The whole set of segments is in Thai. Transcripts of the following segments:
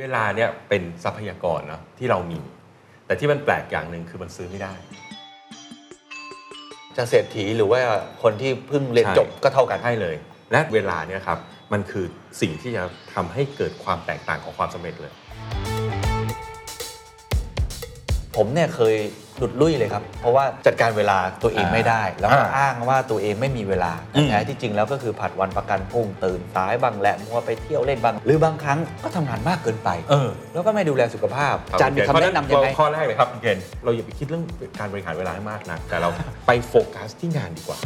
เวลาเนี่ยเป็นทรัพยากรเนาะที่เรามี แต่ที่มันแปลกอย่างหนึ่งคือมันซื้อไม่ได้ จะเศรษฐีหรือว่าคนที่เพิ่งเรียนใช่จบก็เท่ากันใช่เลย และเวลาเนี่ยครับมันคือสิ่งที่จะทำให้เกิดความแตกต่างของความสำเร็จเลย ผมเนี่ยเคย หลุดลุ่ยเลยครับ เพราะว่าจัดการเวลาตัวเองไม่ได้ แล้วก็อ่าอ้างว่าตัวเองไม่มีเวลาอืมแต่แท้ที่จริงแล้วก็คือผัดวันประกันพรุ่งตื่นสายบางแหละมัวไปเที่ยวเล่นบาง หรือบางครั้งก็ทำงานมากเกินไปเออแล้วก็ไม่ดูแลสุขภาพอาจารย์มีคำแนะนำยังไงข้อแรกเลยครับคุณเกณฑ์เราอย่าไปคิดเรื่องการบริหารเวลาให้มากนะแต่เราไปโฟกัสที่งานดีกว่า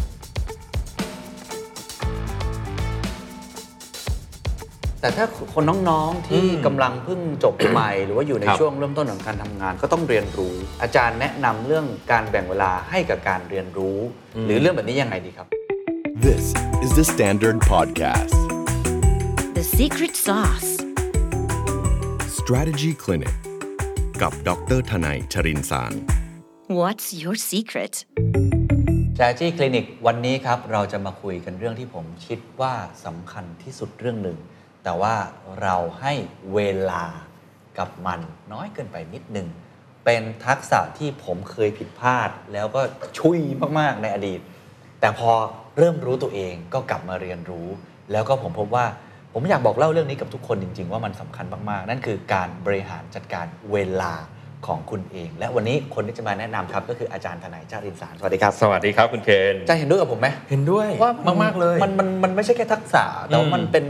แต่ถ้าคนน้องๆที่อืมกำลังเพิ่งจบใหม่ หรือว่าอยู่ในครับช่วงเริ่มต้นของการทำงานก็ต้องเรียนรู้ อาจารย์แนะนำเรื่องการแบ่งเวลาให้กับการเรียนรู้ หรือเรื่องแบบนี้ยังไงดีครับ This is the Standard Podcast. The secret sauce. Strategy Clinic กับดรทนายชรินสาร What's your secret? Strategy Clinic วันนี้ครับเราจะมาคุยกันเรื่องที่ผมคิดว่าสำคัญที่สุดเรื่องหนึ่ง แต่ว่าเราให้เวลากับมันน้อยเกินไปนิดหนึ่งเป็นทักษะที่ผมเคยผิดพลาด แล้วก็ชุ่ยมากๆในอดีต แต่พอเริ่มรู้ตัวเองก็กลับมาเรียนรู้ แล้วก็ผมพบว่าผมอยากบอกเล่าเรื่องนี้กับทุกคนจริง ๆ ว่ามันสำคัญมาก ๆ นั่นคือการบริหารจัดการเวลาของคุณเอง และวันนี้คนที่จะมาแนะนำครับ ก็คืออาจารย์ธนัย ชรินทร์สารสวัสดีครับ สวัสดีครับคุณเคนอาจารย์เห็นด้วยกับผมไหมเห็นด้วยว่ามันมากๆเลย มันมันมันไม่ใช่แค่ทักษะแต่ว่าอืมมันเป็น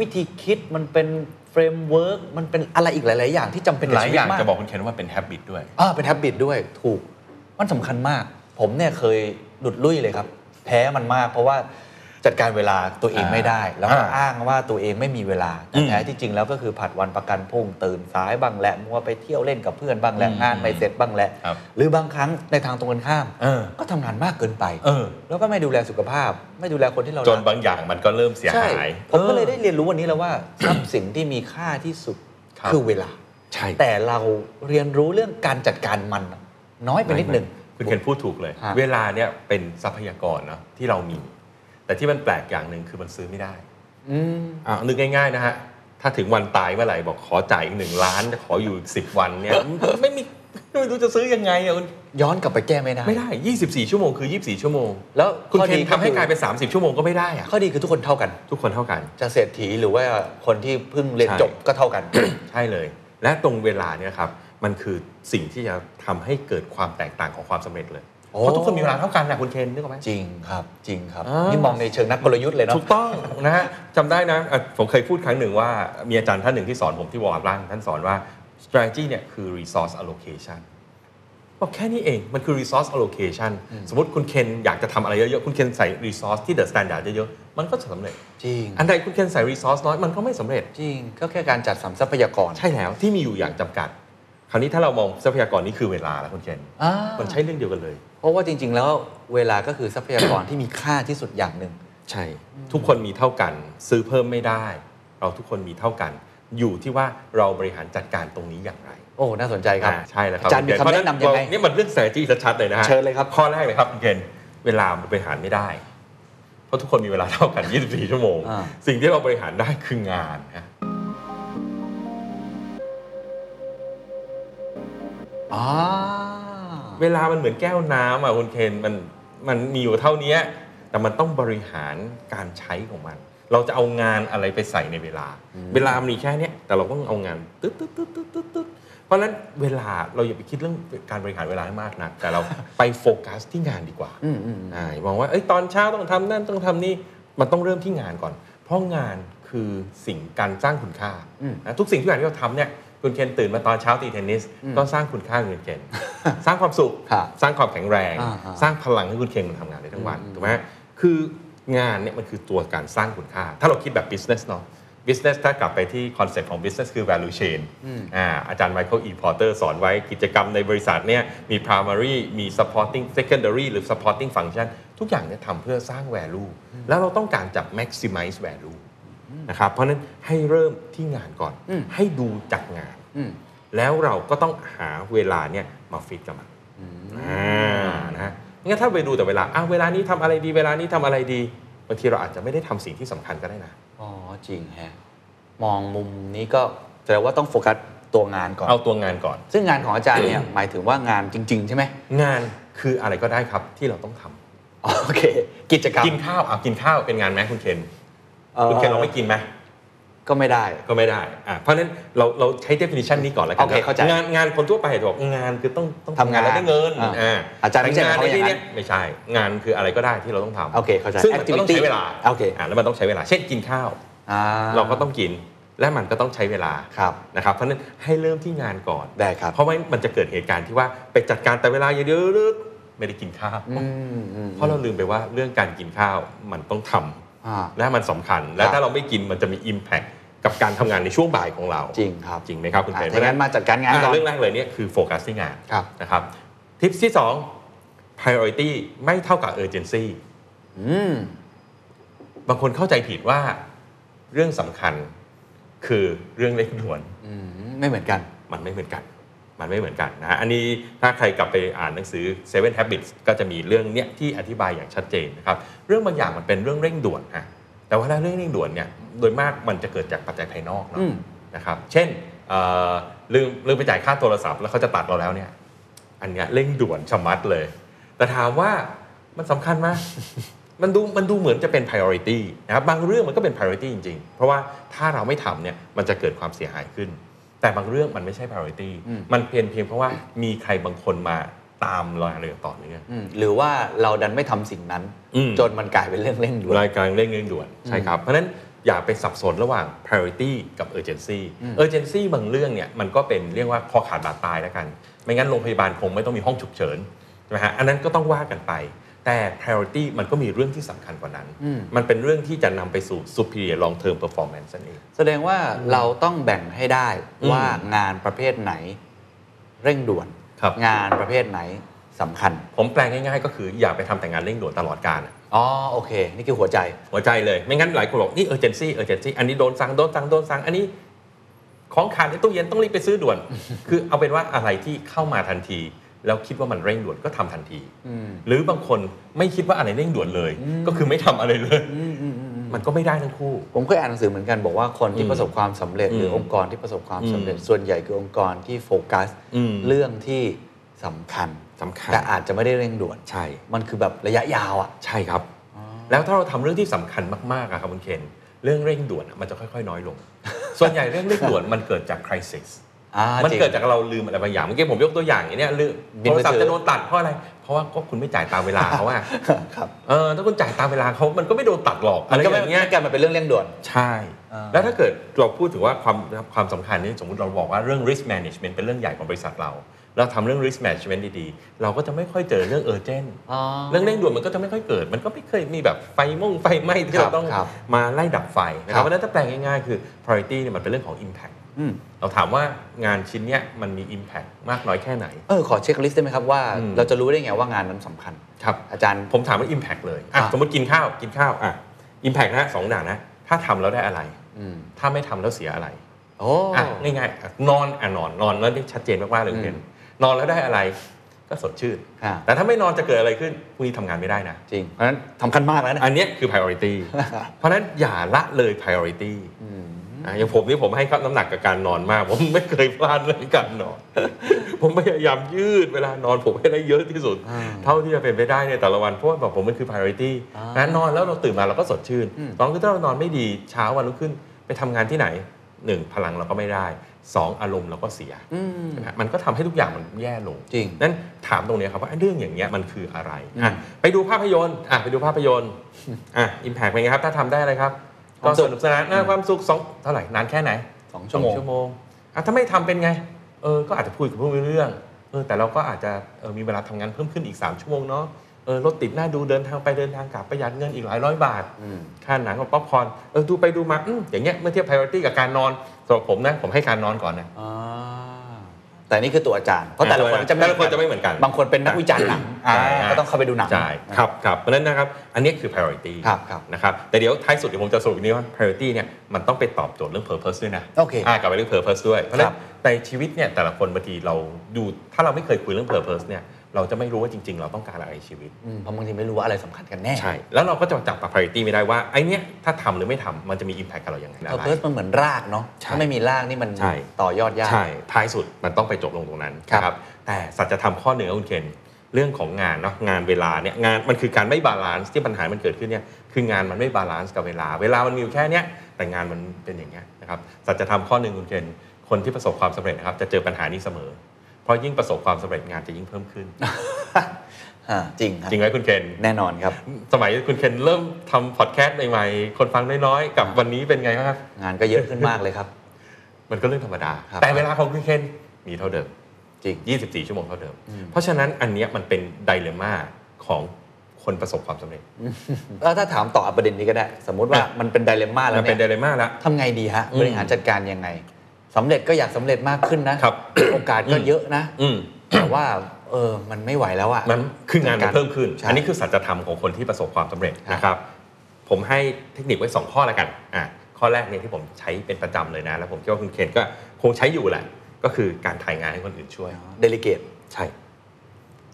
วิธีคิดมันเป็น framework มันเป็นอะไรอีกหลาย ๆ อย่างที่จำเป็นกับหลายชีวิอย่างมากจะบอกคุณเคนว่าเป็น habit ด้วย อ่าเป็น habit ด้วยถูก มันสำคัญมาก ผมเนี่ยเคยหลุดลุ่ยเลยครับ แพ้มันมากเพราะว่า จัดการเวลาตัวเองไม่ได้ แล้วก็อ่าอ้างว่าตัวเองไม่มีเวลาแต่อืมแท้ที่จริงแล้วก็คือผัดวันประกันพรุ่งตื่นสายบ้างแหละมัวไปเที่ยวเล่นกับเพื่อนบ้างแหละอืมงานไม่เสร็จบ้างแหละครับหรือบางครั้งในทางตรงกันข้ามเออก็ทำงานมากเกินไปเออแล้วก็ไม่ดูแลสุขภาพ ไม่ดูแลคนที่เราจรันกบางอย่างมันก็เริ่มเสียใช่หายผมก็เลยออได้เรียนรู้วันนี้แล้วว่าทรัพย์สินที่มีค่าที่สุดครับคือเวลาใช่แต่เราเรียนรู้เรื่องการจัดการมัน น้อยไปนิดหนึ่งคุณเคนพูดถูกเลยฮะเวลาเนี่ยเป็นทรัพยากรเนาะที่เรามี แต่ที่มันแปลกอย่างหนึ่งคือมันซื้อไม่ได้อืมอ่านึกง่ายๆนะฮะถ้าถึงวันตายเมื่อไหร่บอกขอจ่ายอีกหนึ่งล้านขออยู่สิบวันเนี่ยไม่มีไม่รู้จะซื้อยังไงอะคุณย้อนกลับไปแก้ไม่ได้ ไม่ได้ 24 ชั่วโมงคือ 24 ชั่วโมง แล้วคุณข้อเคนดีทำให้คือกลายเป็น 30 ชั่วโมงก็ไม่ได้อะข้อดีคือทุกคนเท่ากัน ทุกคนเท่ากัน จะเศรษฐีหรือว่าคนที่เพิ่งเรียนใช่จบก็เท่ากัน ใช่เลย และตรงเวลาเนี่ยครับ มันคือสิ่งที่จะทำให้เกิดความแตกต่างของความสำเร็จเลยโอ้ เพราะทุกคนมีเวลาเท่ากันนะคุณเคนนึกออกไหมจริงครับจริงครับอ่านี่นี่มองในเชิงนักกลยุทธ์เลยเนาะถูกต้องนะฮะจำได้นะเอ่อผมเคยพูดครั้งหนึ่งว่า มีอาจารย์ท่านหนึ่งที่สอนผมที่วอร์ดล่างท่านสอนว่า strategy เนี่ยคือ resource allocation บอกแค่นี้เอง มันคือ resource allocation สมมติคุณเคนอยากจะทำอะไรเยอะๆ คุณเคนใส่ resource ที่ the standard เยอะๆ มันก็จะสำเร็จ จริง อันใดคุณเคนใส่ resource น้อย มันก็ไม่สำเร็จ จริง ก็แค่การจัดสรรทรัพยากร ใช่แล้ว ที่มีอยู่อย่างจำกัด คราวนี้ถ้าเรามองทรัพยากรนี่คือเวลาแล้วคุณเคนอ่ามันใช่เรื่องเดียวกันเลยเพ ราะว่าจริง ๆ แล้วเวลาก็คือทรัพยากรที่มีค่าที่สุดอย่างหนึ่งใช่ ทุกคนมีเท่ากัน ซื้อเพิ่มไม่ได้ เราทุกคนมีเท่ากัน อยู่ที่ว่าเราบริหารจัดการตรงนี้อย่างไรโอ้น่าสนใจครับอ่าใช่แล้วครับอาจารย์มีคำแนะนำยังไงนี่มันเรื่อง strategy ชัดๆเลยนะฮะเชิญเลยครับข้อแรกเลยครับคุณเกณฑ์เวลามันบริหารไม่ได้ เพราะทุกคนมีเวลาเท่ากัน 24 ชั่วโมงอ่าสิ่งที่เราบริหารได้คืองานนะอ่า เวลามันเหมือนแก้วน้ำอะคุณเคนมันมันมีอยู่เท่านี้แต่มันต้องบริหารการใช้ของมัน เราจะเอางานอะไรไปใส่ในเวลา เวลามันมีแค่เนี้ยแต่เราต้องเอางานตึ๊ดตึ๊ดตึ๊ดตึ๊ดตึ๊ดตึ๊ดเพราะฉะนั้นเวลาเราอย่าไปคิดเรื่องการบริหารเวลาให้มากนะแต่เราไปโฟกัสที่งานดีกว่าอืมอืมอ่ามองว่าเอ้ยตอนเช้าต้องทำนั่นต้องทำนี่มันต้องเริ่มที่งานก่อน เพราะงานคือสิ่งการสร้างคุณค่าอืมนะทุกสิ่งทุกอย่างที่เราทำเนี่ย คุณเคนตื่นมาตอนเช้าตีเทนนิสอืมก็สร้างคุณค่าให้คุณเคนสร้างความสุขครับสร้างความแข็งแรงอ่าอ่าสร้างพลังให้คุณเคนมันทำงานได้ทั้งวันอืมถูกไหมคืองานเนี่ยมันคือตัวการสร้างคุณค่า ถ้าเราคิดแบบ business เนาะ business ถ้ากลับไปที่ concept ของ business คือ value chain อ่าอาจารย์ Michael E. Porter สอนไว้กิจกรรมในบริษัทเนี่ยมี primary มี supporting secondary หรือ supporting function ทุกอย่างเนี่ยทำเพื่อสร้าง value แล้วเราต้องการจะ maximize value นะครับเพราะฉะนั้นให้เริ่มที่งานก่อนอืมให้ดูจากงานอืมแล้วเราก็ต้องหาเวลาเนี่ยมาฟิตกับมันอ่านะฮะงั้นถ้าไปดูแต่เวลาอ้าวเวลานี้ทำอะไรดี เวลานี้ทำอะไรดีบางทีเราอาจจะไม่ได้ทำสิ่งที่สำคัญก็ได้นะอ๋อจริงแฮะมองมุมนี้ก็แสดงว่าต้องโฟกัสตัวงานก่อนเอาตัวงานก่อน ซึ่งงานของอาจารย์เนี่ยหมายถึงว่างานจริง ๆ ใช่ไหมงานคืออะไรก็ได้ครับที่เราต้องทำอ๋อโอเค กิจกรรมกินข้าวอะกินข้าวเป็นงานไหมคุณเคนอ่อ คุณเคนเราไม่กินไหมก็ไม่ได้ก็ไม่ได้อะเพราะฉะนั้นเราเราใช้ definition นี้ก่อนแล้วกัโอเคเข้าใจงานงานคนทั่วไปจะบอกงานคือต้องต้องทำงานแล้วได้เงินอ่าอ่าอาจารย์ไม่ใช่แต่งานเขาในอย่างที่นั้นเนี้ยไม่ใช่งานคืออะไรก็ได้ที่เราต้องทำโอเคเข้าใจซึ่งมันก็ต้อง Activity ใช้เวลาโอเคอ่าแล้วมันต้องใช้เวลา เช่นกินข้าวอ่าเราก็ต้องกินและมันก็ต้องใช้เวลาครับนะครับเพราะฉะนั้นให้เริ่มที่งานก่อนได้ครับเพราะว่ามันจะเกิดเหตุการณ์ที่ว่าไปจัดการแต่เวลาเยอะๆไม่ได้กินข้าวอืมอืมเพราะเราลืมไปว่าเรื่องการกินข้าวมันต้องทำอ่า และมันสำคัญ และครับถ้าเราไม่กินมันจะมี Impact กับการทำงานในช่วงบ่ายของเรา จริงครับ จริงไหมครับคุณอะเคนถ้างั้นมาจัดการงานก่อนเรื่องแรกเลยเนี่ยคือโฟกัสที่งานครับนะครับทิปที่ 2 priority ไม่เท่ากับ urgency อืมบางคนเข้าใจผิดว่าเรื่องสำคัญคือเรื่องเร่งด่วนอืมไม่เหมือนกัน มันไม่เหมือนกัน มันไม่เหมือนกันนะฮะอันนี้ถ้าใครกลับไปอ่านหนังสือ Seven Habits ก็จะมีเรื่องเนี้ยที่อธิบายอย่างชัดเจนนะครับเรื่องบางอย่างมันเป็นเรื่องเร่งด่วนฮะแต่ว่าถ้าเรื่องเร่งด่วนเนี่ยโดยมากมันจะเกิดจากปัจจัยภายนอกเนาะอืมนะครับเช่นเอ่อลืมลืมไปจ่ายค่าโทรศัพท์แล้วเขาจะตัดเราแล้วเนี่ยอันเนี้ยเร่งด่วนชะมัดเลย แต่ถามว่ามันสำคัญไหมมันดูมันดูเหมือนจะเป็น priority นะครับบางเรื่องมันก็เป็น priority จริง ๆ เพราะว่าถ้าเราไม่ทำเนี่ยมันจะเกิดความเสียหายขึ้น แต่บางเรื่องมันไม่ใช่ priority อืมมันเพียงเพียงเพราะว่ามีใครบางคนมาตามรอยอะไรต่อเนื่องอืมหรือว่าเราดันไม่ทำสิ่งนั้นอืมจนมันกลายเป็นเรื่องเร่งด่วนรายการเร่งเร่งด่วนใช่ครับ เพราะฉะนั้นอย่าไปสับสนระหว่าง priority กับ urgency urgency บางเรื่องเนี่ยมันก็เป็นเรียกว่าคอขาดบาดตายแล้วกัน ไม่งั้นโรงพยาบาลคงไม่ต้องมีห้องฉุกเฉินใช่ไหมฮะอันนั้นก็ต้องว่ากันไป แต่ priority มันก็มีเรื่องที่สำคัญกว่านั้นอืมมันเป็นเรื่องที่จะนำไปสู่ superior long term performance นั่นเอง แสดงว่าเราต้องแบ่งให้ได้อืมว่างานประเภทไหนเร่งด่วน ครับ งานประเภทไหนสำคัญ ผมแปลง่ายๆ ก็คืออย่าไปทำแต่งานเร่งด่วนตลอดการ อ๋อโอเค นี่คือหัวใจ หัวใจเลย ไม่งั้นหลายคนบอก นี่ urgency urgency อันนี้โดนสั่งโดนสั่งโดนสั่งอันนี้ ของขาดในตู้เย็นต้องรีบไปซื้อด่วน คือเอาเป็นว่าอะไรที่เข้ามาทันที แล้วคิดว่ามันเร่งด่วนก็ทำทันทีอืมหรือบางคนไม่คิดว่าอะไรเร่งด่วนเลย ก็คือไม่ทำอะไรเลยอืมอืมอืมอืมมันก็ไม่ได้ทั้งคู่ ผมเคยอ่านหนังสือเหมือนกันบอกว่าคนที่อืมประสบความสำเร็จ หรืออมองค์กรที่ประสบความอืมสำเร็จ ส่วนใหญ่คือองค์กรที่โฟกัสอืมเรื่องที่สำคัญสำคัญแต่อาจจะไม่ได้เร่งด่วนใช่ มันคือแบบระยะยาวอะใช่ครับ แล้วถ้าเราทำเรื่องที่สำคัญมากๆอะครับคุณเคนเรื่องเร่งด่วนอะมันจะค่อย ๆ น้อยลง ส่วนใหญ่เรื่องเร่งด่วนมันเกิดจาก crisis อ่า มันจริงเกิดจากเราลืมอะไรบางอย่างเมื่อกี้ผมยกตัวอย่างอย่างเนี้ยลืมบินโทมืรอถือศัพท์จะโดนตัดเพราะอะไร เพราะว่าก็คุณไม่จ่ายตามเวลาเขาว่าครับเออถ้าคุณจ่ายตามเวลาเขามันก็ไม่โดนตัดหรอกมัอะไรนก็ไม่อย่างเงี้ยไม่กลายมาเป็นเรื่องเร่งด่วนใช่อ่าแล้วถ้าเกิดเราพูดถึงว่าความความสำคัญนี่สมมติเราบอกว่าเรื่อง risk management เป็นเรื่องใหญ่ของบริษัทเราเราทำเรื่อง risk management ดีๆ เราก็จะไม่ค่อยเจอเรื่อง urgent อ๋อเรื่องเร่งด่วนมันก็จะไม่ค่อยเกิด มันก็ไม่เคยมีแบบไฟม่งไฟไหม้ที่ครัเราบต้องครับมาไล่ดับไฟนะคครัรับบเพราะฉะนั้นถ้าแปลงง่ายๆ คือ priority เนี่ยมันเป็นเรื่องของ impact อืม เราถามว่างานชิ้นเนี้ยมันมี impact มากน้อยแค่ไหน เออขอเช็คลิสต์ได้ไหมครับว่าอืมเราจะรู้ได้ไงว่างานนั้นสำคัญ ครับอาจารย์ผมถามว่า impact เลยอะอะสมมติกินข้าวกินข้าวอะ impact นะสองด่านนะ ถ้าทำแล้วได้อะไรอืมถ้าไม่ทำแล้วเสียอะไรโอ้อะง่ายๆอะนอนอะนอนนอนแล้วได้ชัดเจนมากๆเลยอืมเห็นนอนแล้วได้อะไรก็สดชื่นอ่าแต่ถ้าไม่นอนจะเกิดอะไรขึ้นพรุ่งนี้ทำงานไม่ได้นะ จริง เพราะฉะนั้นสำคัญมากแล้วนะ อันเนี้ยคือ priority เพราะฉะนั้นอย่าละเลย priority อะอย่างผมนี่ผมให้น้ำหนักกับการนอนมาก ผมไม่เคยพลาดเรื่องการนอน ผมพยายามยืดเวลานอนผมให้ได้เยอะที่สุดอ่าเท่าที่จะเป็นไปได้ในแต่ละวันเพราะว่าแบบผมมันคือ priority อ่านะนอนแล้วเราตื่นมาเราก็สดชื่นอืมตอนคือถ้าเรานอนไม่ดีเช้าวันรุ่งขึ้นไปทำงานที่ไหนหนึ่งพลังเราก็ไม่ได้สองอารมณ์เราก็เสียอืมนะฮะมันก็ทำให้ทุกอย่างมันแย่ลงจริงนั้นถามตรงเนี้ยครับว่าไอ้เรื่องอย่างเงี้ยมันคืออะไรอืมอะไปดูภาพยนตร์อะไปดูภาพยนตร์อะอิมแพกเป็นไงครับ ถ้าทำได้อะไรครับ คก็วามสุสขนุกสนานอะความสุขสองเท่าไหร่นานแค่ไหนสองชั่วโมงสชั่วโมงอะถ้าไม่ทำเป็นไงเออก็อาจจะคุยกับผู้ไม่รู้เรื่องเออแต่เราก็อาจจะเออมีเวลาทำงานเพิ่มขึ้นอีก 3 ชั่วโมงเนาะเออรถติดหน้าดูเดินทางไปเดินทางกลับประหยัดเงินอีกหลายร้อยบาทอืมค่าหนังกับป๊อปคอร์นเออดูไปดูมาอืมอย่างเงี้ยเมื่อเทียบ priority กับการนอนสำหรับผมนะผมให้การนอนก่อนนะอ่า แต่นี่คือตัวอาจารย์เพราะแต่ละคนจะแต่ละคนจะไม่เหมือนกัน บางคนเป็นนักวิจารณ์หนังใช่อ่าฮะก็ต้องเข้าไปดูหนังใช่ครับครับเพราะฉะนั้นนะครับอันนี้คือ priority ครับครับนะครับแต่เดี๋ยวท้ายสุดเดี๋ยวผมจะสรุปอีกนี้ว่า priority เนี่ยมันต้องไปตอบโจทย์เรื่อง purpose ด้วยนะโอเคอ่ากลับไปเรื่อง purpose ด้วยเพราะฉะนั้ครันบในชีวิตเนี่ยแต่ละคนบางทีเราดูถ้าเราไม่เคยคุยเรื่อง purpose เนี่ย เราจะไม่รู้ว่าจริง ๆ เราต้องการอะไรในชีวิต อืมเพราะบางทีไม่รู้ว่าอะไรสำคัญกันแน่ ใช่ แล้วเราก็จะจับ priority ไม่ได้ว่าไอ้เนี้ยถ้าทำหรือไม่ทำมันจะมี impact กับเราอย่างไร purpose มันเหมือนรากเนาะใช่ถ้าไม่มีรากนี่มันใช่ ต่อยอดยาก ใช่ ท้ายสุดมันต้องไปจบลงตรงนั้นครับ นะแต่สัจธรรมข้อหนึ่งนะคุณเคนเรื่องของงานเนาะงานเวลาเนี่ยงานมันคือการไม่ balance ที่ปัญหามันเกิดขึ้นเนี่ยคืองานมันไม่ balance กับเวลา เวลามันมีอยู่แค่เนี้ยแต่งานมันเป็นอย่างเงี้ยนะครับสัจธรรมข้อหนึ่งคุณเคนคนที่ประสบความสำเร็จนะครับจะเจอปัญหานี้เสมอ เพราะยิ่งประสบความสำเร็จงานจะยิ่งเพิ่มขึ้น อ่าจริงครับจริงไหมคุณเคน แน่นอนครับ สมัยคุณเคนเริ่มทำพอดแคสต์ใหม่ๆ คนฟังน้อยๆ กับวันนี้เป็นไงบ้างครับ งานก็เยอะขึ้นมากเลยครับ มันก็เรื่องธรรมดา ครับแต่เวลาของคุณเคนมีเท่าเดิมจริง 24 ชั่วโมงเท่าเดิมเพราะฉะนั้นอันเนี้ยมันเป็นไดเลม่าของคนประสบความสำเร็จแล้วถ้าถามต่อประเด็นนี้ก็ได้ สมมุติว่าอะมันเป็นไดเลม่าแล้มัวนเป็นไดเนี่ยเลม่าแล้วทำไงดีฮะ อืม บริหารจัดการยังไง สำเร็จก็อยากสำเร็จมากขึ้นนะครับโอกาสก็อืมเยอะนะอืมแต่ว่าเออมันไม่ไหวแล้วอะมันคืองานมันเพิ่มขึ้นใช่อันนี้คือสัจธรรมของคนที่ประสบความสำเร็จครับนะครับผมให้เทคนิคไว้ 2 ข้อแล้วกันอะข้อแรกเนี่ยที่ผมใช้เป็นประจำเลยนะ แล้วผมคิดว่าคุณเคนก็คงใช้อยู่แหละ ก็คือการถ่ายงานให้คนอื่นช่วยเดลิเกตใช่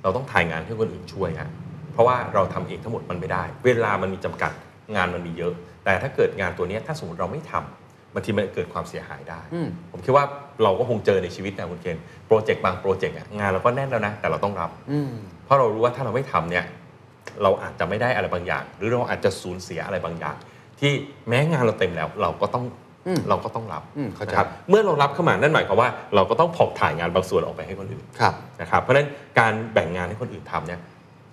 เราต้องถ่ายงานให้คนอื่นช่วยฮะเพราะว่าเราทำเองทั้งหมดมันไม่ได้ เวลามันมีจำกัดงานมันมีเยอะ แต่ถ้าเกิดงานตัวเนี้ยถ้าสมมติเราไม่ทำ บางทีมันเกิดความเสียหายได้อืมผมคิดว่าเราก็คงเจอในชีวิตนะคุณเคนโปรเจกต์บางโปรเจกต์อะงานเราก็แน่นแล้วนะ แต่เราต้องรับอืมเพราะเรารู้ว่าถ้าเราไม่ทำเนี่ยเราอาจจะไม่ได้อะไรบางอย่าง หรือเราอาจจะสูญเสียอะไรบางอย่าง ที่แม้งานเราเต็มแล้วเราก็ต้องอืมเราก็ต้องรับอืมเข้าใจนะครับเมื่อเรารับเข้ามานั่นหมายความว่า เราก็ต้องผ่องถ่ายงานบางส่วนออกไปให้คนอื่นครับนะครับเพราะฉะนั้นการแบ่งงานให้คนอื่นทำเนี่ย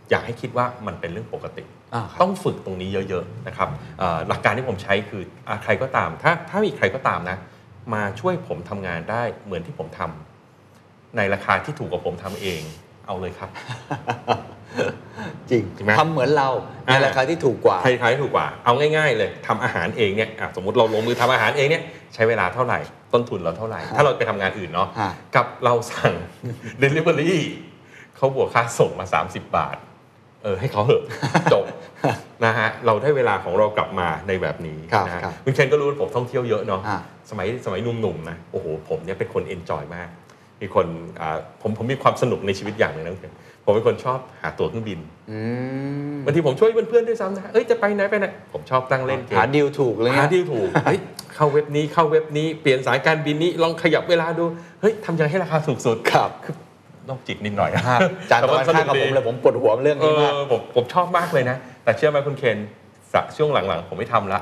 อยากให้คิดว่ามันเป็นเรื่องปกติอ่าครับ ต้องฝึกตรงนี้เยอะๆนะครับเอ่อหลักการที่ผมใช้คืออะใครก็ตาม ถ้าถ้ามีใครก็ตามนะ มาช่วยผมทำงานได้เหมือนที่ผมทำในราคาที่ถูกกว่าผมทำเองเอาเลยครับ จริงจริงไหมทำเหมือนเราในอ่าราคาที่ถูกกว่าใครใครถูกกว่า เอาง่าย ๆ เลยทำอาหารเองเนี่ยอะสมมติเราลงมือทำอาหารเองเนี่ยใช้เวลาเท่าไหร่ ต้นทุนเราเท่าไหร่ ถ้าเราไปทำงานอื่นเนาะฮะกับเราสั่ง Delivery เขาบวกค่าส่งมา 30 บาท เออให้เขาเหอะจบนะฮะเราได้เวลาของเรากลับมาในแบบนี้ครับนะฮะครับคุณเคนก็รู้ว่าผมท่องเที่ยวเยอะเนาะอ่าสมัยสมัยหนุ่มๆนะโอ้โหผมเนี่ยเป็นคนเอนจอยมาก มีคนอ่าผมผมมีความสนุกในชีวิตอย่างหนึ่งนะคุณเคนผมเป็นคนชอบหาตั๋วเครื่องบินอืมบางทีผมช่วยเพื่อนๆด้วยซ้ำนะเอ้ยจะไปไหนไปไหนผมชอบตั้งเล่นเกมหาดีลถูกเลยหานะดีลถูกเฮ้ยเข้าเว็บนี้เข้าเว็บนี้เปลี่ยนสายการบินนี้ลองขยับเวลาดูเฮ้ยทำยังไงให้ราคาถูกสุดครับ นอกจิตนิดหน่อยนะฮะจานตะวันข้างกับผมเลยผมปวดหัวเรื่องเอนี้มากอผมผมชอบมากเลยนะ แต่เชื่อไหมคุณเคนสะช่วงหลังๆ ผมไม่ทำละ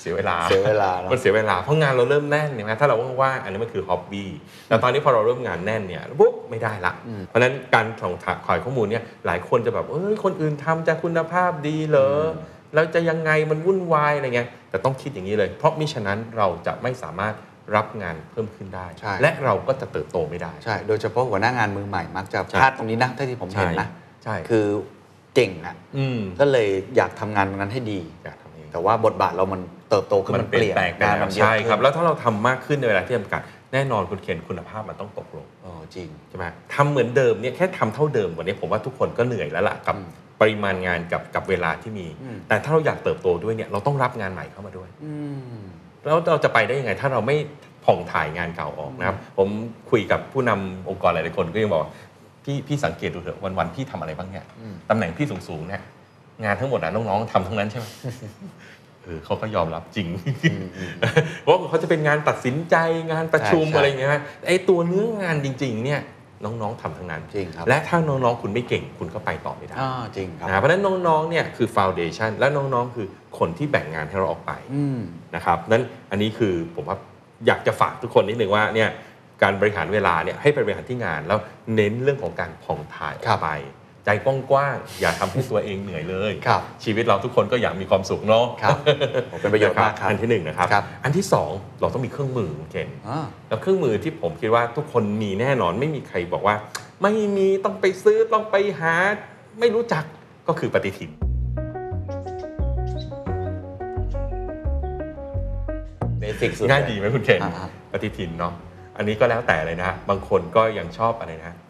เสียเวลาเสียเวลาเนอะมันเสียเวลาเพราะงานเราเริ่มแน่นเนี่ยนะถ้าเราว่างๆอันนี้มันคือฮ็อบบี้แต่ตอนนี้พอเราเริ่มงานแน่นเนี่ยปุ๊บไม่ได้ละ เพราะฉะนั้นการส่องขายข้อมูลเนี่ยหลายคนจะแบบเอ้ยคนอื่นทำจะคุณภาพดีเหรออแล้วจะยังไงมันวุ่นวายอะไรเงี้ยแต่ต้องคิดอย่างนี้เลย เพราะมิฉะนั้นเราจะไม่สามารถ รับงานเพิ่มขึ้นได้ ใช่ และเราก็จะเติบโตไม่ได้ ใช่ โดยเฉพาะหัวหน้างานมือใหม่มักจะใช่ พลาดตรงนี้นะเท่าที่ผมเห็นนะ ใช่คือเก่งอะ อืมก็เลยอยากทำงานตรงนั้นให้ดี อยากทำเอง แต่ว่าบทบาทเรามันเติบโตขึ้นมันมันเปลี่ยนแปลงไปงานแล้มัวนเยอะใช่ครับ ขึ้นแล้วถ้าเราทำมากขึ้นในเวลาที่จำกัด แน่นอนคุณเคนคุณภาพมันต้องตกลงโอ้จริง ใช่ไหมทำเหมือนเดิมเนี่ยแค่ทำเท่าเดิมวันนี้ผมว่าทุกคนก็เหนื่อยแล้วล่ะกับอืมปริมาณงานกับกับเวลาที่มี อืม แต่ถ้าเราอยากเติบโตด้วยเนี่ยเราต้องรับงานใหม่เข้ามาด้วย อืม แล้วเราจะไปได้ยังไง ถ้าเราไม่ผ่องถ่ายงานเก่าออกนะครับ ผมคุยกับผู้นำองค์กรหลายๆคนก็ยังบอกว่าพี่พี่สังเกตดูเถอะวันๆพี่ทำอะไรบ้างเนี่ยอืมตำแหน่งพี่สูงๆเนี่ยงานทั้งหมดนะน้องๆทำทั้งนั้นใช่ไหมเออเขาก็ยอมรับจริงเพราะเขาจะเป็นงานตัดสินใจงานประชุมใช่ใช่อะไรอย่างเงี้ยฮะไอ้ตัวเนื้องานจริง ๆ เนี่ย น้องๆทำทั้งนั้น จริงครับ และถ้าน้องๆ คุณไม่เก่งคุณก็ไปต่อไม่ได้อ่าจริงครับนะเพราะฉะนั้นน้องๆเนี่ยคือฟาวเดชันและน้องๆ คือคนที่แบ่งงานให้เราออกไปอืมนะครับนั้นอันนี้คือผมว่าอยากจะฝากทุกคนนิดนึงว่าเนี่ยการบริหารเวลาเนี่ยให้ไปบริหารที่งานแล้วเน้นเรื่องของการผ่องถ่ายอครัอบกไป ใจกว้างๆอย่าทำให้ตัวเองเหนื่อยเลยครับชีวิตเราทุกคนก็อยากมีความสุขเนาะครับโอ้เป็นประโยชน์มากครับอันที่หนึ่งนะครับครับอันที่สองเราต้องมีเครื่องมือเก่งอ่าแล้วเครื่องมือที่ผมคิดว่าทุกคนมีแน่นอนไม่มีใครบอกว่า ไม่มีต้องไปซื้อต้องไปหา ไม่รู้จักก็คือปฏิทินเบสิกสุดง่ายเลดีไหมคุณเคนอ่าปฏิทินเนาะอันนี้ก็แล้วแต่เลยนะ บางคนก็ยังชอบอะไรนะเอ่อ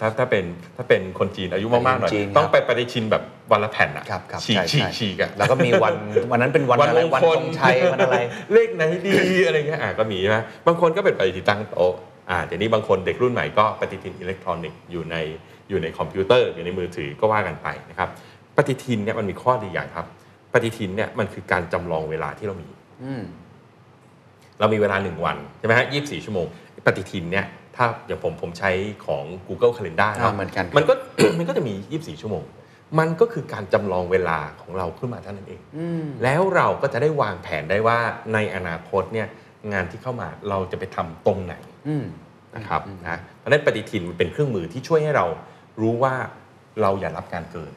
ถ้าถ้าเป็นถ้าเป็นคนจีนอายุมากๆหน่อยจีนครับต้องไปปฏิทินแบบวันละแผ่นอะครับครับฉีกใช่ฉีกใช่ฉีกอะแล้วก็มีวันวันนั้นเป็นวันอะไรวันธงชัยวันอะไร เลขไหนดีอะไรเงี้ยอะก็มีใช่ไหมบางคนก็เป็นปฏิทินตั้งโต๊ะอ่าเดี๋ยวนี้บางคนเด็กรุ่นใหม่ก็ปฏิทินอิเล็กทรอนิกส์อยู่ในอยู่ในคอมพิวเตอร์อยู่ในมือถือก็ว่ากันไปนะครับปฏิทินเนี่ยมันมีข้อดีอย่างครับ ปฏิทินเนี่ยมันคือการจำลองเวลาที่เรามีอืมเรามีเวลา1วันใช่ไหมฮะ24ชั่วโมง ปฏิทินเนี่ย ถ้าอย่างผมผมใช้ของ Google Calendar อ่าเหมือนกันมันก็มันก็จะมี 24 ชั่วโมง มันก็คือการจำลองเวลาของเราขึ้นมาเท่านั้นเองอืมแล้วเราก็จะได้วางแผนได้ว่าในอนาคตเนี่ยงานที่เข้ามาเราจะไปทำตรงไหนอืมนะครับนะเพราะฉะนั้นปฏิทินมันเป็นเครื่องมือที่ช่วยให้เรารู้ว่าเราอย่ารับงานเกิน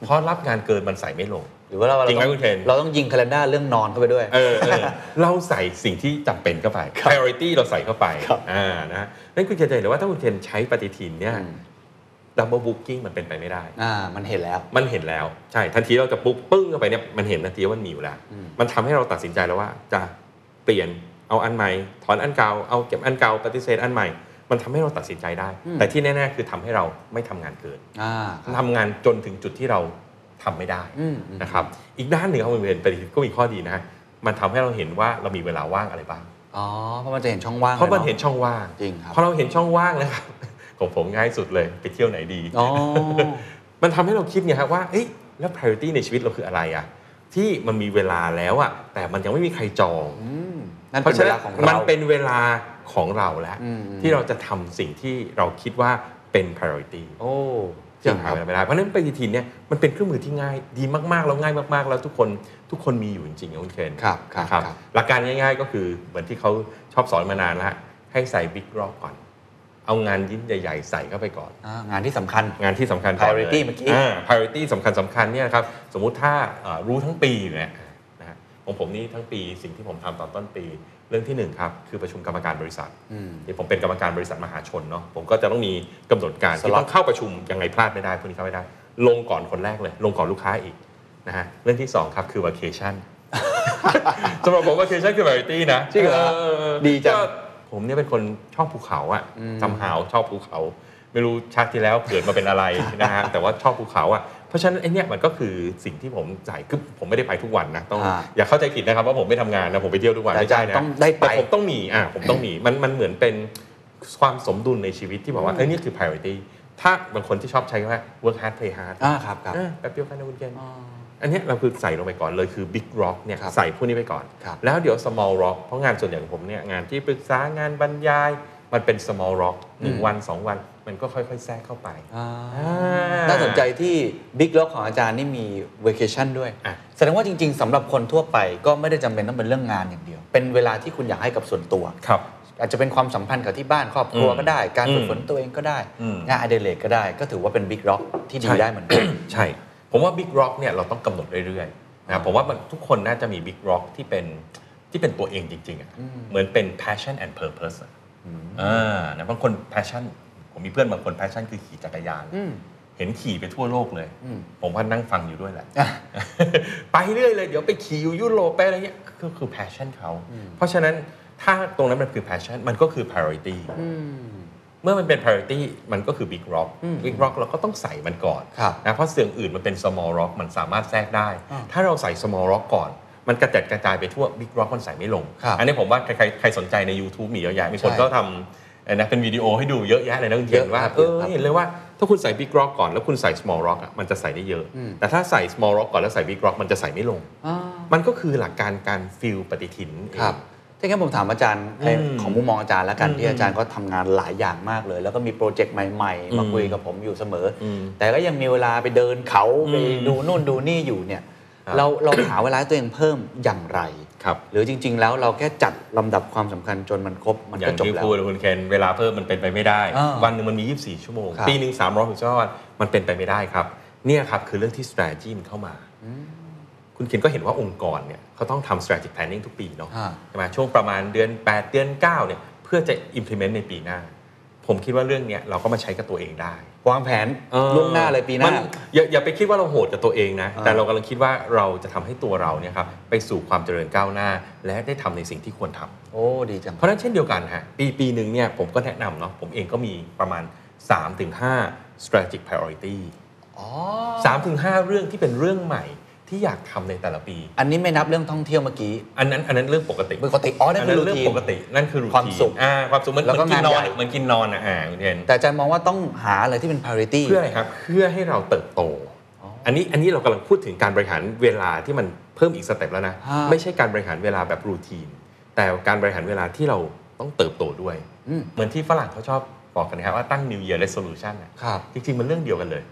เพราะรับงานเกินมันใส่ไม่ลงห รือว่าเราจริงไหมเราคุณเคนเราต้องยิงคาล endar เรื่องนอนเข้าไปด้วย เออเออเราใส่สิ่งที่จำเป็นเข้าไป priority เราใส่เข้าไปครับอ่านะนั่นคุณเคนจะเห็นเลยว่าถ้าคุณเคนใช้ปฏิทินเนี่ยอืม double booking มันเป็นไปไม่ได้ อ่า มันเห็นแล้ว มันเห็นแล้ว ใช่ ทันทีเราจะปุ๊บปึ้งเข้าไปเนี่ย มันเห็นทันทีว่ามันมีอยู่แล้วอืมมันทำให้เราตัดสินใจแล้วว่า จะเปลี่ยน เอาอันใหม่ ถอนอันเก่า เอาเก็บอันเก่า ปฏิเสธอันใหม่ มันทำให้เราตัดสินใจได้ แต่ที่แน่ ๆ คือทำให้เราไม่ทำงานเกินอ่าครับทำงานจนถึงจุดที่เรา ทำไม่ได้อืมอืมนะครับอีกด้านหนึ่งของมันเป็นปฏิทินก็มีข้อดีนะ มันทำให้เราเห็นว่าเรามีเวลาว่างอะไรบ้างอ๋อเพราะมันจะเห็นช่องว่างเพราะมันลยเห็นช่องว่างจริงครับพอเราเห็นช่องว่างนะครับของผมง่ายสุดเลยไปเที่ยวไหนดีอ๋อมันทำให้เราคิดไงครับว่าเอ้ยแล้ว priority ในชีวิตเราคืออะไรอะที่มันมีเวลาแล้วอะแต่มันยังไม่มีใครจองอืมนั่นเพเป็นราะฉะเวนั้ลานของมัเรานเป็นเวลาของเราแล้วอืมอืมที่เราจะทำสิ่งที่เราคิดว่าเป็น priority โอ้ ที่เราหาเวลาไม่ได้เพราะฉะนั้นปฏิทินเนี่ยมันเป็นเครื่องมือที่ง่ายดีมากๆแล้วง่ายมากๆ แล้วทุกคนทุกคนมีอยู่จริงๆนะคุณเคนครับครับนะครับครับหลักการง่าย ๆ ก็คือเหมือนที่เขาชอบสอนมานานแล้วฮะให้ใส่บิ๊กร็อกก่อนเอางานยิ้นใหญ่ ๆ ใส่เข้าไปก่อนอ่างานที่สำคัญงานที่สำคัญก่อนลย Priority เมื่อกี้า priority สำคัญสำคัญเนี่ยนะครับสมมุติถ้าเอ่อรู้ทั้งปีเนี่ยนะฮะของผมนี่ทั้งปีสิ่งที่ผมทำตอนต้นปี เรื่องที่หนึ่งครับคือประชุมกรรมการบริษัทอืมเดี๋ยวผมเป็นกรรมการบริษัทมหาชนเนาะผมก็จะต้องมีกำหนดการที่สล็อตต้องเข้าประชุมยังไงพลาดไม่ได้พวกนี้เข้าไม่ได้ ลงก่อนคนแรกเลย ลงก่อนลูกค้าอีกนะฮะเรื่องที่สองครับคือ vacation สำหรับผม vacation คือ variety นะจริงเหรออดีจังก็ผมเนี่ยเป็นคนชอบภูเขาอะอืมจำหาวชอบภูเขา ไม่รู้ชาติที่แล้วเกิดมาเป็นอะไรนะฮะแต่ว่าชอบภูเขาอะเพ ราะฉะนั้นไอ้เนี่ยมันก็คือสิ่งที่ผมใส่คือผมไม่ได้ไปทุกวันนะต้องอ่าอย่าเข้าใจผิดนะครับว่าผมไม่ทำงานนะผมไปเที่ยวทุกวันแต่ไม่ใช่นะต้องได้ไปแต่ผมต้องมีอ่าผมต้องมีมันมันเหมือนเป็นความสมดุลในชีวิตที่บอกว่าเอ้ยนี่คือ priority ถ้าบางคนที่ชอบใช้คำว่า work hard play hard อ่าครับครับอ่าแบบเดียวกันนะคุณเกณฑ์อ๋ออันเนี้ยเราคือใส่ลงไปก่อนเลยคือ big rock เนี่ยครับใส่พวกนี้ไปก่อนครับแล้วเดี๋ยว small rock เพราะงานส่วนใหญ่ของผมเนี่ยงานที่ปรึกษางานบรรยาย มันเป็น small rock หนึ่งอืมวันสองวัน มันก็ค่อยๆ แทรกเข้าไปอ่าอ่าน่าสนใจที่บิ๊กล็อกของอาจารย์นี่มี vacation ด้วยอะแสดงว่าจริง ๆสำหรับคนทั่วไปก็ไม่ได้จำเป็นต้องเป็นเรื่องงานอย่างเดียว เป็นเวลาที่คุณอยากให้กับส่วนตัวครับ อาจจะเป็นความสัมพันธ์กับที่บ้านครอบครัวอืมก็ได้ การฝึกอืมฝนตัวเองก็ได้อืมงานอดิเรกก็ได้ ก็ถือว่าเป็นบิ๊กล็อกที่ดีใช่ได้เหมือนกันใช่ ผมว่า Big Rock เนี่ยเราต้องกำหนดเรื่อยๆนะครับผมว่ามันทุกคนน่าจะมี Big Rock ที่เป็นที่เป็นตัวเองจริงๆอะเหมือนเป็น passion and purpose อะอ่านะบางคน passion ผมมีเพื่อนบางคน passion คือขี่จักรยานอืมเห็นขี่ไปทั่วโลกเลยอืมผมก็นั่งฟังอยู่ด้วยแหละอะไปเรื่อยเลย เดี๋ยวไปขี่อยู่ยุโรปไปอะไรเงี้ยก็คือ passion เขา เพราะฉะนั้นถ้าตรงนั้นมันคือ passion มันก็คือ priority เมื่อมันเป็น priority มันก็คือ big rock big rock เราก็ต้องใส่มันก่อนครับนะเพราะเสียงอื่นมันเป็น small rock มันสามารถแทรกได้อ่าถ้าเราใส่ small rock ก่อน มันกระจัดกระจายไปทั่ว big rock มันใส่ไม่ลงครับอันนี้ผมว่าใครๆใครสนใจใน YouTube มีเยอะแยะมีคนใช่ก็ทำเอ่อ นะเป็นวิดีโอให้ดูเยอะแยะเลยนะคุณเทียนเยอะว่าครับเออเยอะครับเห็นเลยว่าถ้าคุณใส่ big rock ก่อนแล้วคุณใส่ small rock อะมันจะใส่ได้เยอะอืมแต่ถ้าใส่ small rock ก่อนแล้วใส่ big rock มันจะใส่ไม่ลงอ่ามันก็คือหลักการการฟิลปฏิทินเองครับถ้างั้นผมถามอาจารย์ในอืมของมุมมองอาจารย์แล้วกันอืมที่อาจารย์ก็ทำงานหลายอย่างมากเลย แล้วก็มีโปรเจกต์ใหม่ๆ มาอืมคุยกับผมอยู่เสมออมแต่ก็ยังมีเวลาไปเดินเขาอืมไปดูนู่นดูนี่อยู่เนี่ยครับเราเราหาเวลาให้ตัวเองเพิ่มอย่างไร ครับหรือจริง ๆ แล้วเราแค่จัดลำดับความสำคัญจนมันครบมันอย่าก็งจบที่แล้ว พูดเลยคุณเคนเวลาเพิ่มมันเป็นไปไม่ได้ อ่าวันหนึ่งมันมี 24 ชั่วโมง ครับปีหนึ่ง365วันมันเป็นไปไม่ได้ครับ เนี่ยครับคือเรื่องที่ strategy มันเข้ามา คุณเคนก็เห็นว่าองค์กรเนี่ยเขาต้องทำ strategic planning ทุกปีเนาะอ่า ใช่ไหมช่วงประมาณเดือน 8 เดือน 9เนี่ยเพื่อจะ implement ในปีหน้า ผมคิดว่าเรื่องเนี้ยเราก็มาใช้กับตัวเองได้ วางแผนล่วงหน้าเลยปีหน้ามัอย่าอย่าไปคิดว่าเราโหดกับตัวเองนะ อ่า แต่เรากำลังคิดว่าเราจะทำให้ตัวเราเนี่ยครับไปสู่ความเจริญก้าวหน้า และได้ทำในสิ่งที่ควรทำ โอ้ดีจัง เพราะฉะนั้นเช่นเดียวกันฮะปีปีหนึ่งเนี่ยผมก็แนะนำเนาะผมเองก็มีประมาณ 3-5 strategic priority อ๋อ 3-5 เรื่องที่เป็นเรื่องใหม่ ที่อยากทำในแต่ละปี อันนี้ไม่นับเรื่องท่องเที่ยวเมื่อกี้ อันนั้นอันนั้นเรื่องปกติปกติอ๋อนั่นคือเรื่องปกตินั่นคือความสุขอ่าความสุขมันกินนอนเหมือนกินนอนอะอ่าคุณเทนแต่อาจารย์มองว่าต้องหาอะไรที่เป็น parity เพื่ออะไรครับเพื่อให้เราเติบโต อันนี้อันนี้เรากำลังพูดถึงการบริหารเวลาที่มันเพิ่มอีกสเต็ปแล้วนะไม่ใช่การบริหารเวลาแบบรูทีน แต่การบริหารเวลาที่เราต้องเติบโตด้วยเหมือนที่ฝรั่งเขาชอบบอกกันนะครับว่าตั้ง New Year Resolution อะจริงๆมันเรื่องเดียวกันเลย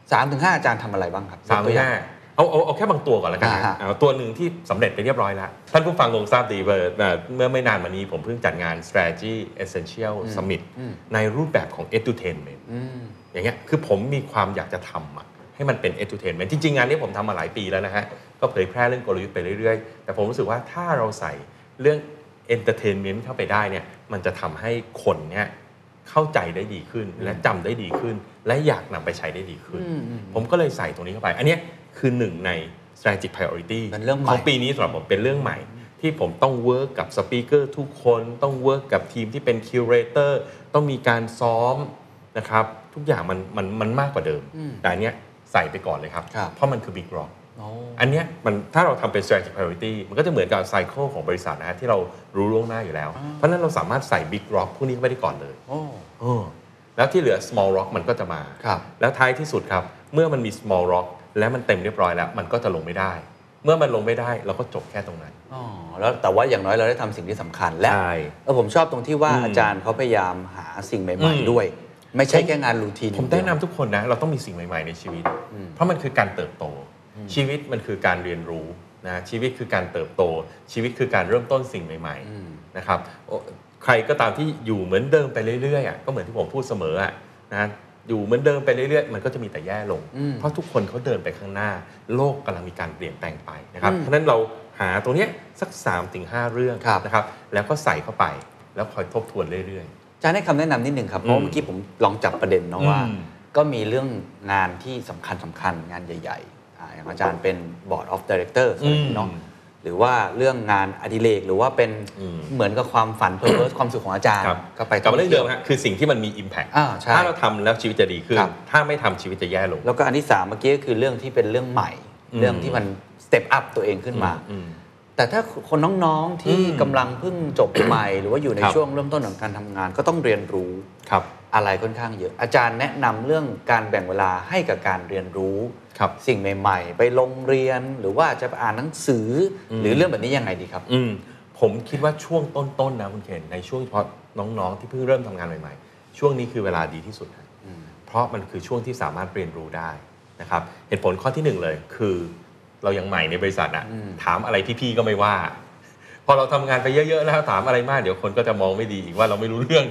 3-5อาจารย์ทำอะไรบ้างครับ3-5 เอาเอาเอาแค่บางตัวก่อนแล้วกันอ่านะฮะ เอาตัวหนึ่งที่สำเร็จไปเรียบร้อยแล้ว ท่านผู้ฟังคงทราบดีว่าเอ่อเมื่อไม่นานมานี้ผมเพิ่งจัดงาน strategy essential summit ในรูปแบบของ edutainment อืมอย่างเงี้ยคือผมมีความอยากจะทำอะให้มันเป็น entertainment จริง ๆ งานนี้ผมทำมาหลายปีแล้วนะฮะ ก็เผยแพร่เรื่องกลยุทธ์ไปเรื่อย ๆ แต่ผมรู้สึกว่าถ้าเราใส่เรื่อง entertainment เข้าไปได้เนี่ยมันจะทำให้คนเนี่ย เข้าใจได้ดีขึ้น และจำได้ดีขึ้น และอยากนำไปใช้ได้ดีขึ้นอืมอืมผมก็เลยใส่ตรงนี้เข้าไป อันเนี้ยคือหนึ่งใน strategic priority เป็นเรื่องใหม่ของปีนี้สำหรับผมเป็นเรื่องใหม่ ที่ผมต้อง work กับ speaker ทุกคนต้อง work กับทีมที่เป็น curator ต้องมีการซ้อมนะครับทุกอย่างมันมันมันมากกว่าเดิม แต่อันเนี้ยใส่ไปก่อนเลยครับครับเพราะมันคือ Big Rock โอ้ อันเนี้ยมันถ้าเราทำเป็น strategic priority มันก็จะเหมือนกับไซเคิลของบริษัทนะฮะที่เรารู้ล่วงหน้าอยู่แล้ว เพราะฉะนั้นเราสามารถใส่ Big Rock พวกนี้เข้าไปได้ก่อนเลยโอ้เออแล้วที่เหลือ small rock มันก็จะมาครับแล้วท้ายที่สุดครับ เมื่อมันมี small rock แล้วมันเต็มเรียบร้อยแล้ว มันก็จะลงไม่ได้ เมื่อมันลงไม่ได้เราก็จบแค่ตรงนั้นอ๋อแล้วแต่ว่าอย่างน้อยเราได้ทำสิ่งที่สำคัญและใช่เออผมชอบตรงที่ว่าอืมอาจารย์เขาพยายามหาสิ่งใหอืม่มๆด้วย ไม่ใช่แค่งานรูทีนผมแนะนำทุกคนนะเราต้องมีสิ่งใหม่ ๆในชีวิต เพราะมันคือการเติบโต ชีวิตมันคือการเรียนรู้นะชีวิตคือการเติบโต ชีวิตคือการเริ่มต้นสิ่งใหม่ๆนะครับโอ้ใครก็ตามที่อยู่เหมือนเดิมไปเรื่อยๆอะก็เหมือนที่ผมพูดเสมออะนะอยู่เหมือนเดิมไปเรื่อยๆ มันก็จะมีแต่แย่ลง เพราะทุกคนเขาเดินไปข้างหน้า โลกกำลังมีการเปลี่ยนแปลงไปนะครับเพราะฉะนั้นเราหาตรงเนี้ยสัก3าถึงหเรื่องครับนะครับแล้วก็ใส่เข้าไปแล้วคอยทบทวนเรื่อยอาจารย์ให้คำแนะนำนิดหนึ่งครับเพราะอืมเมื่อกี้ผมลองจับประเด็นเนาะว่าอืมก็มีเรื่องงานที่สำคัญสำคัญงานใหญ่ๆ อ่าอย่างอาจารย์เป็น board of director อะไรอย่างนี้เนาะหรือว่าเรื่องงานอดิเรกหรือว่าเป็นอืมเหมือนกับความฝัน purpose ความสุขของอาจารย์ครับก็ไปกลับมาเรื่องเดิมท่ที่ยวฮะคือสิ่งที่มันมี Impact อ่าใช่ถ้าเราทำแล้วชีวิตจะดีขึ้นครับถ้าไม่ทำชีวิตจะแย่ลง แล้วก็อันที่สามเมื่อกี้ก็คือเรื่องที่เป็นเรื่องใหม่อืมเรื่องที่มัน step up ตัวเองขึ้นมาอืมแต่ถ้าคนน้องๆที่อืมกำลังเพิ่งจบใหม่ หรือว่าอยู่ในครับช่วงเริ่มต้นของการทำงานก็ต้องเรียนรู้ครับ อะไรค่อนข้างเยอะ อาจารย์แนะนำเรื่องการแบ่งเวลาให้กับการเรียนรู้ครับ สิ่งใหม่ ๆ ไปโรงเรียนหรือว่าจะไปอ่านหนังสืออมหรือเรื่องแบบนี้ยังไงดีครับ อืมผมคิดว่าช่วงต้นๆนะคุณเคนในช่วงเฉพาะน้องๆ ที่เพิ่งเริ่มทำงานใหม่ๆ ช่วงนี้คือเวลาดีที่สุดนะเพราะมันคือช่วงที่สามารถเรียนรู้ได้นะครับเหตุผลข้อที่หนึ่งเลยคือเรายังใหม่ในบริษัทอะถามอะไรพี่ๆก็ไม่ว่า พอเราทำงานไปเยอะๆแล้วถามอะไรมากเดี๋ยวคนก็จะมองไม่ดีอีกว่าเราไม่รู้เรื่อง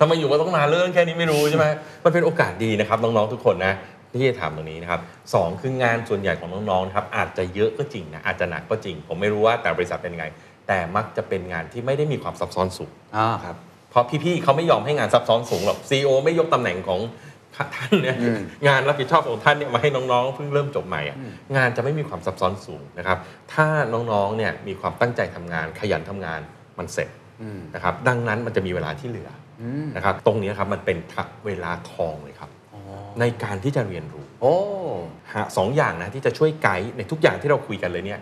ทำไมอยู่มาต้องนานเรื่องแค่นี้ไม่รู้ใช่ไหมมันเป็นโอกาสดีนะครับน้องๆทุกคนนะ ที่จะถามตรงนี้นะครับสองคืองานส่วนใหญ่ของน้องๆนะครับอาจจะเยอะก็จริงนะอาจจะหนักก็จริง ผมไม่รู้ว่าแต่บริษัทเป็นยังไง แต่มักจะเป็นงานที่ไม่ได้มีความซับซ้อนสูงอ่าครับเพราะพี่ๆเขาไม่ยอมให้งานซับซ้อนสูงหรอกซีอไม่ยกตำแหน่งของท่านเนี่ยอืมงานรับผิดชอบของท่านเนี่ยมาให้น้องๆเพิ่งเริ่มจบใหม่อะงานจะไม่มีความซับซ้อนสูงนะครับ ถ้าน้องๆเนี่ยมีความตั้งใจทำงาน ขยันทำงานมันเสร็จอืมนะครับ ดังนั้นมันจะมีเวลาที่เหลืออืมนะครับ ตรงนี้ครับมันเป็นเวลาทองเลยครับอ๋อ ในการที่จะเรียนรู้ โอ้หาสองอย่างนะที่จะช่วยไกด์ในทุกอย่างที่เราคุยกันเลยเนี่ย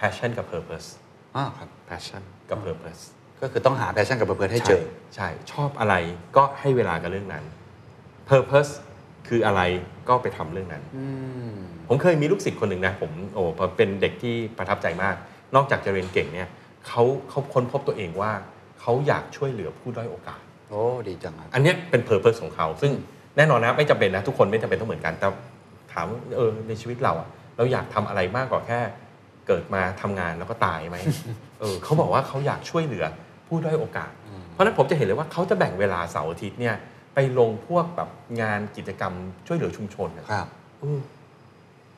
passion กับ purpose อ่าครับ passion กับ purpose ก็คือต้องหาแพชชั่นกับเพื่อนให้เจอ ใช่ใช่ชอบอะไรก็ให้เวลากับเรื่องนั้น purpose คืออะไรก็ไปทำเรื่องนั้นอืมผมเคยมีลูกศิษย์คนหนึ่งนะ ผมโอ้พอเป็นเด็กที่ประทับใจมาก นอกจากจะเรียนเก่งเนี่ยเขาเขาค้นพบตัวเองว่าเขาอยากช่วยเหลือผู้ด้อยโอกาส โอ้ ดีจังครับ อันเนี้ยเป็น purpose ของเขา ซึ่ง แน่นอนนะไม่จำเป็นนะทุกคนไม่จำเป็นต้องเหมือนกัน แต่ถามเออในชีวิตเราอะเราอยากทำอะไรมากกว่าแค่ เกิดมาทำงานแล้วก็ตายไหมเออเขาบอกว่าเขาอยากช่วยเหลือผู้ด้อยโอกาส เพราะฉะนั้นผมจะเห็นเลยว่าเขาจะแบ่งเวลาเสาร์อาทิตย์เนี่ยไปลงพวกแบบงานกิจกรรมช่วยเหลือชุมชนอะครับอืม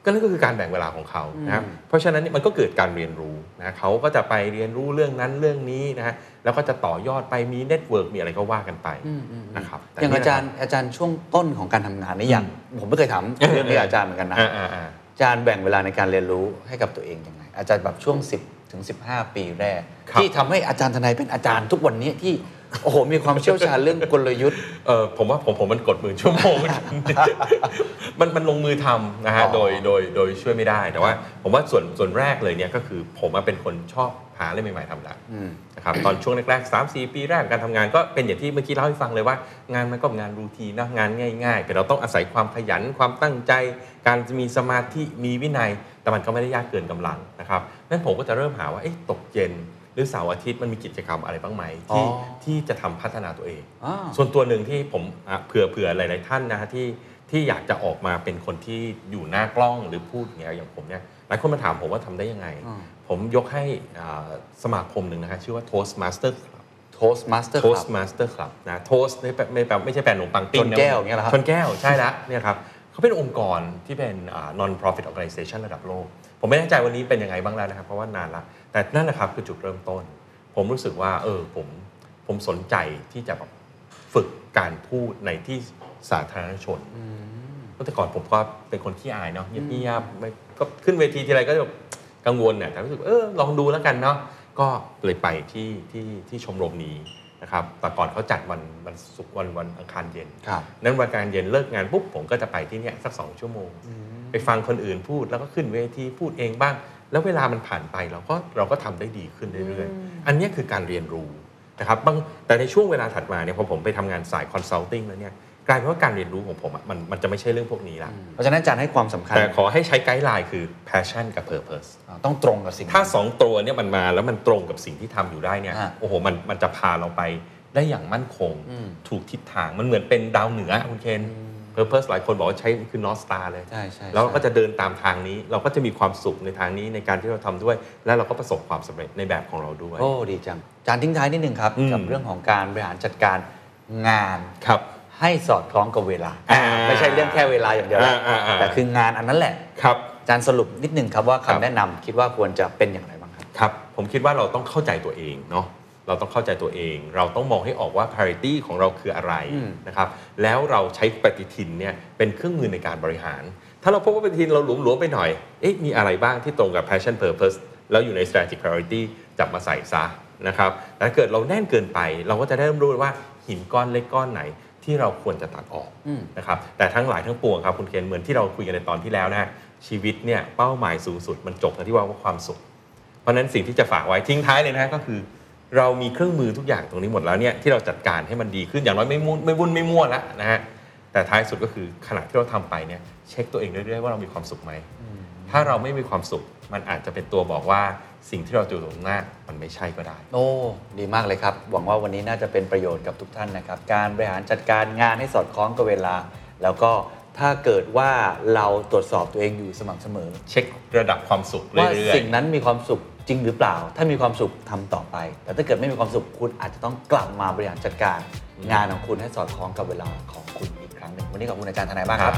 ก็นั่นก็คือการแบ่งเวลาของเขานะครับอืมเพราะฉะนั้นเนี่ยมันก็เกิดการเรียนรู้นะเขาก็จะไปเรียนรู้เรื่องนั้นเรื่องนี้นะฮะแล้วก็จะต่อยอดไปมี network มีอะไรก็ว่ากันไปนะครับแต่อย่างนี่แหละจารย์อาจารย์ช่วงต้นของการทำงานนี่อย่างผมไม่เคยถามเรื่องนี้กับอาจารย์เหมือนกันนะอ่าอ่าอ่าอาจารย์แบ่งเวลาในการเรียนรู้ให้กับตัวเองยังไงอาจารย์แบบช่วง 10ถึง15 ปีแรกครับที่ทำให้อาจารย์ทนายเป็นอาจารย์ทุกวันนี้ที่ โอ้โห มีความเชี่ยวชาญเรื่องกลยุทธ์ เออผมว่าผมผมมันกดมือชั่วโมง มันมันลงมือทำนะฮะอ๋อโดยโดยโดยช่วยไม่ได้ แต่ว่า ผมว่าส่วนส่วนแรกเลยเนี่ยก็คือผมอะเป็นคนชอบหาอะไรใหม่ๆทำละอืมนะครับ ตอนช่วงแรกๆ3 4ปีแรกการทำงานก็เป็นอย่างที่เมื่อกี้เล่าให้ฟังเลยว่า งานมันก็งานรูทีนนะงานง่าย ๆ แต่เราต้องอาศัยความขยันความตั้งใจ การมีสมาธิมีวินัย แต่มันก็ไม่ได้ยากเกินกำลังนะครับนั้นผมก็จะเริ่มหาว่าเอ๊ะตกเย็น หรือเสาร์อาทิตย์มันมีกิจกรรมอะไรบ้างไหมที่อ๋อที่จะทำพัฒนาตัวเองอ่าส่วนตัวหนึ่งที่ผมอะเผื่อเผื่อหลาย ๆ ท่านนะฮะที่ที่อยากจะออกมาเป็นคนที่อยู่หน้ากล้องหรือพูดอย่างเงี้ยอย่างผมเนี่ยหลายคนมาถามผมว่าทำได้ยังไงอืมผมยกให้อ่าสมาคมหนึ่งนะฮะชื่อว่า Toastmaster Club Toastmaster ครับ Toastmaster Club นะ Toast ไม่แปลไม่แปลไม่ใช่แปลขนมปังปิ้งชนแก้วอย่างเงี้ยเหรอครับชนแก้วใช่แล้วเนี่ยครับเขาเป็นองค์กรที่เป็นอ่า non profit organization ระดับโลก ผมไม่แน่ใจวันนี้เป็นยังไงบ้างแล้วนะครับ เพราะว่านานละแต่นั่นนะครับคือจุดเริ่มต้น ผมรู้สึกว่า เออผมผมสนใจที่จะแบบฝึกการพูดในที่สาธารณชนเพราะแต่ก่อนผมก็เป็นคนขี้อายเนาะเงียบๆไม่ก็ขึ้นเวทีทีไรก็แบบกังวลเนี่ยแต่รู้สึกเออลองดูแล้วกันเนาะก็เลยไปที่ที่ที่ชมรมนี้นะครับแต่ก่อนเขาจัดวันวันศุกร์วันวันอังคารเย็นครับนั้นวันอังคารเย็นเลิกงานปุ๊บผมก็จะไปที่เนี่ยสักสองชั่วโมง ไปฟังคนอื่นพูดแล้วก็ขึ้นเวทีพูดเองบ้าง แล้วเวลามันผ่านไปเราก็เราก็ทำได้ดีขึ้นเรื่อยๆ อันเนี้ยคือการเรียนรู้นะครับบางแต่ในช่วงเวลาถัดมาเนี่ยพอผมไปทำงานสาย consulting แล้วเนี่ยกลายเป็นว่าการเรียนรู้ของผมอะมันมันจะไม่ใช่เรื่องพวกนี้ละเพราะฉะนั้นอาจารย์ให้ความสำคัญ แต่ขอให้ใช้ guideline คือ passion กับ purpose อ่าต้องตรงกับสิ่ง ถ้าสองตัวเนี่ยมันมาแล้วมันตรงกับสิ่งที่ทำอยู่ได้เนี่ยฮะโอ้โหมันมันจะพาเราไปได้อย่างมั่นคงอืมถูกทิศทางมันเหมือนเป็นดาวเหนือคุณเคน purpose หลายคนบอกว่าใช้คือ north star เลยใช่ใช่แล้วเราก็ใช่จะเดินตามทางนี้ เราก็จะมีความสุขในทางนี้ในการที่เราทำด้วย และเราก็ประสบความสำเร็จในแบบของเราด้วย โอ้ดีจังอาจารย์ทิ้งท้ายนิดนึงครับอืมกับเรื่องของการบริหารจัดการงานครับให้สอดคล้องกับเวลาอ่าไม่ใช่เรื่องแค่เวลาอย่างเดียวนะอ่าอ่าอ่าแต่คืองานอันนั้นแหละครับอาจารย์สรุปนิดนึงครับว่าครัคำบแนะนำคิดว่าควรจะเป็นอย่างไรบ้างครับครับ ผมคิดว่าเราต้องเข้าใจตัวเองเนาะ เราต้องเข้าใจตัวเอง เราต้องมองให้ออกว่า parity ของเราคืออะไรอืมนะครับแล้วเราใช้ปฏิทินเนี่ยเป็นเครื่องมือในการบริหาร ถ้าเราพบว่าปฏิทินเราหลวมๆไปหน่อยเอ๊ะมีอะไรบ้างที่ตรงกับ passion purpose แล้วอยู่ใน strategic priority จับมาใส่ซะนะครับแต่ถ้าเกิดเราแน่นเกินไป เราก็จะได้รู้ว่าหินก้อนเล็กก้อนไหนที่เราควรจะตัดออกอืมนะครับแต่ทั้งหลายทั้งปวงครับคุณเคนเหมือนที่เราคุยกันในตอนที่แล้วนะชีวิตเนี่ยเป้าหมายสูงสุดมันจบกันที่ว่าว่าความสุข เพราะฉะนั้นสิ่งที่จะฝากไว้ทิ้งท้ายเลยนะก็คือ เรามีเครื่องมือทุกอย่างตรงนี้หมดแล้วเนี่ยที่เราจัดการให้มันดีขึ้นอย่างน้อยไม่มุ่นไม่วุ่นไม่มั่วแล้วนะฮะแต่ท้ายสุดก็คือขณะที่เราทำไปเนี่ยเช็คตัวเองเรื่อยๆว่าเรามีความสุขไหมถ้าเราไม่มีความสุขมันอาจจะเป็นตัวบอกว่าสิ่งที่เราเจอตรงหน้ามันไม่ใช่ก็ได้ โอ้ดีมากเลยครับ หวังว่าวันนี้น่าจะเป็นประโยชน์กับทุกท่านนะครับ การบริหารจัดการงานให้สอดคล้องกับเวลา แล้วก็ถ้าเกิดว่าเราตรวจสอบตัวเองอยู่สม่ำเสมอ เช็คระดับความสุขว่าเรื่อยสิ่งนั้นมีความสุข จริงหรือเปล่า ถ้ามีความสุขทำต่อไป แต่ถ้าเกิดไม่มีความสุขคุณอาจจะต้องกลับมาบริหารจัดการงานของคุณให้สอดคล้องกับเวลาของคุณอีกครั้งหนึ่งวันนี้ขอบคุณอาจารย์ทนายมากๆครับ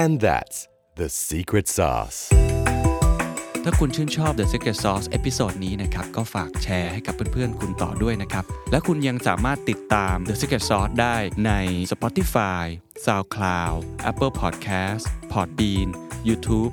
And that's the secret sauce. ถ้าคุณชื่นชอบ The Secret Sauce episode นี้นะครับ ก็ฝากแชร์ให้กับเพื่อนๆ คุณต่อด้วยนะครับ และคุณยังสามารถติดตาม The Secret Sauce ได้ใน Spotify, SoundCloud, Apple Podcast, Podbean, YouTube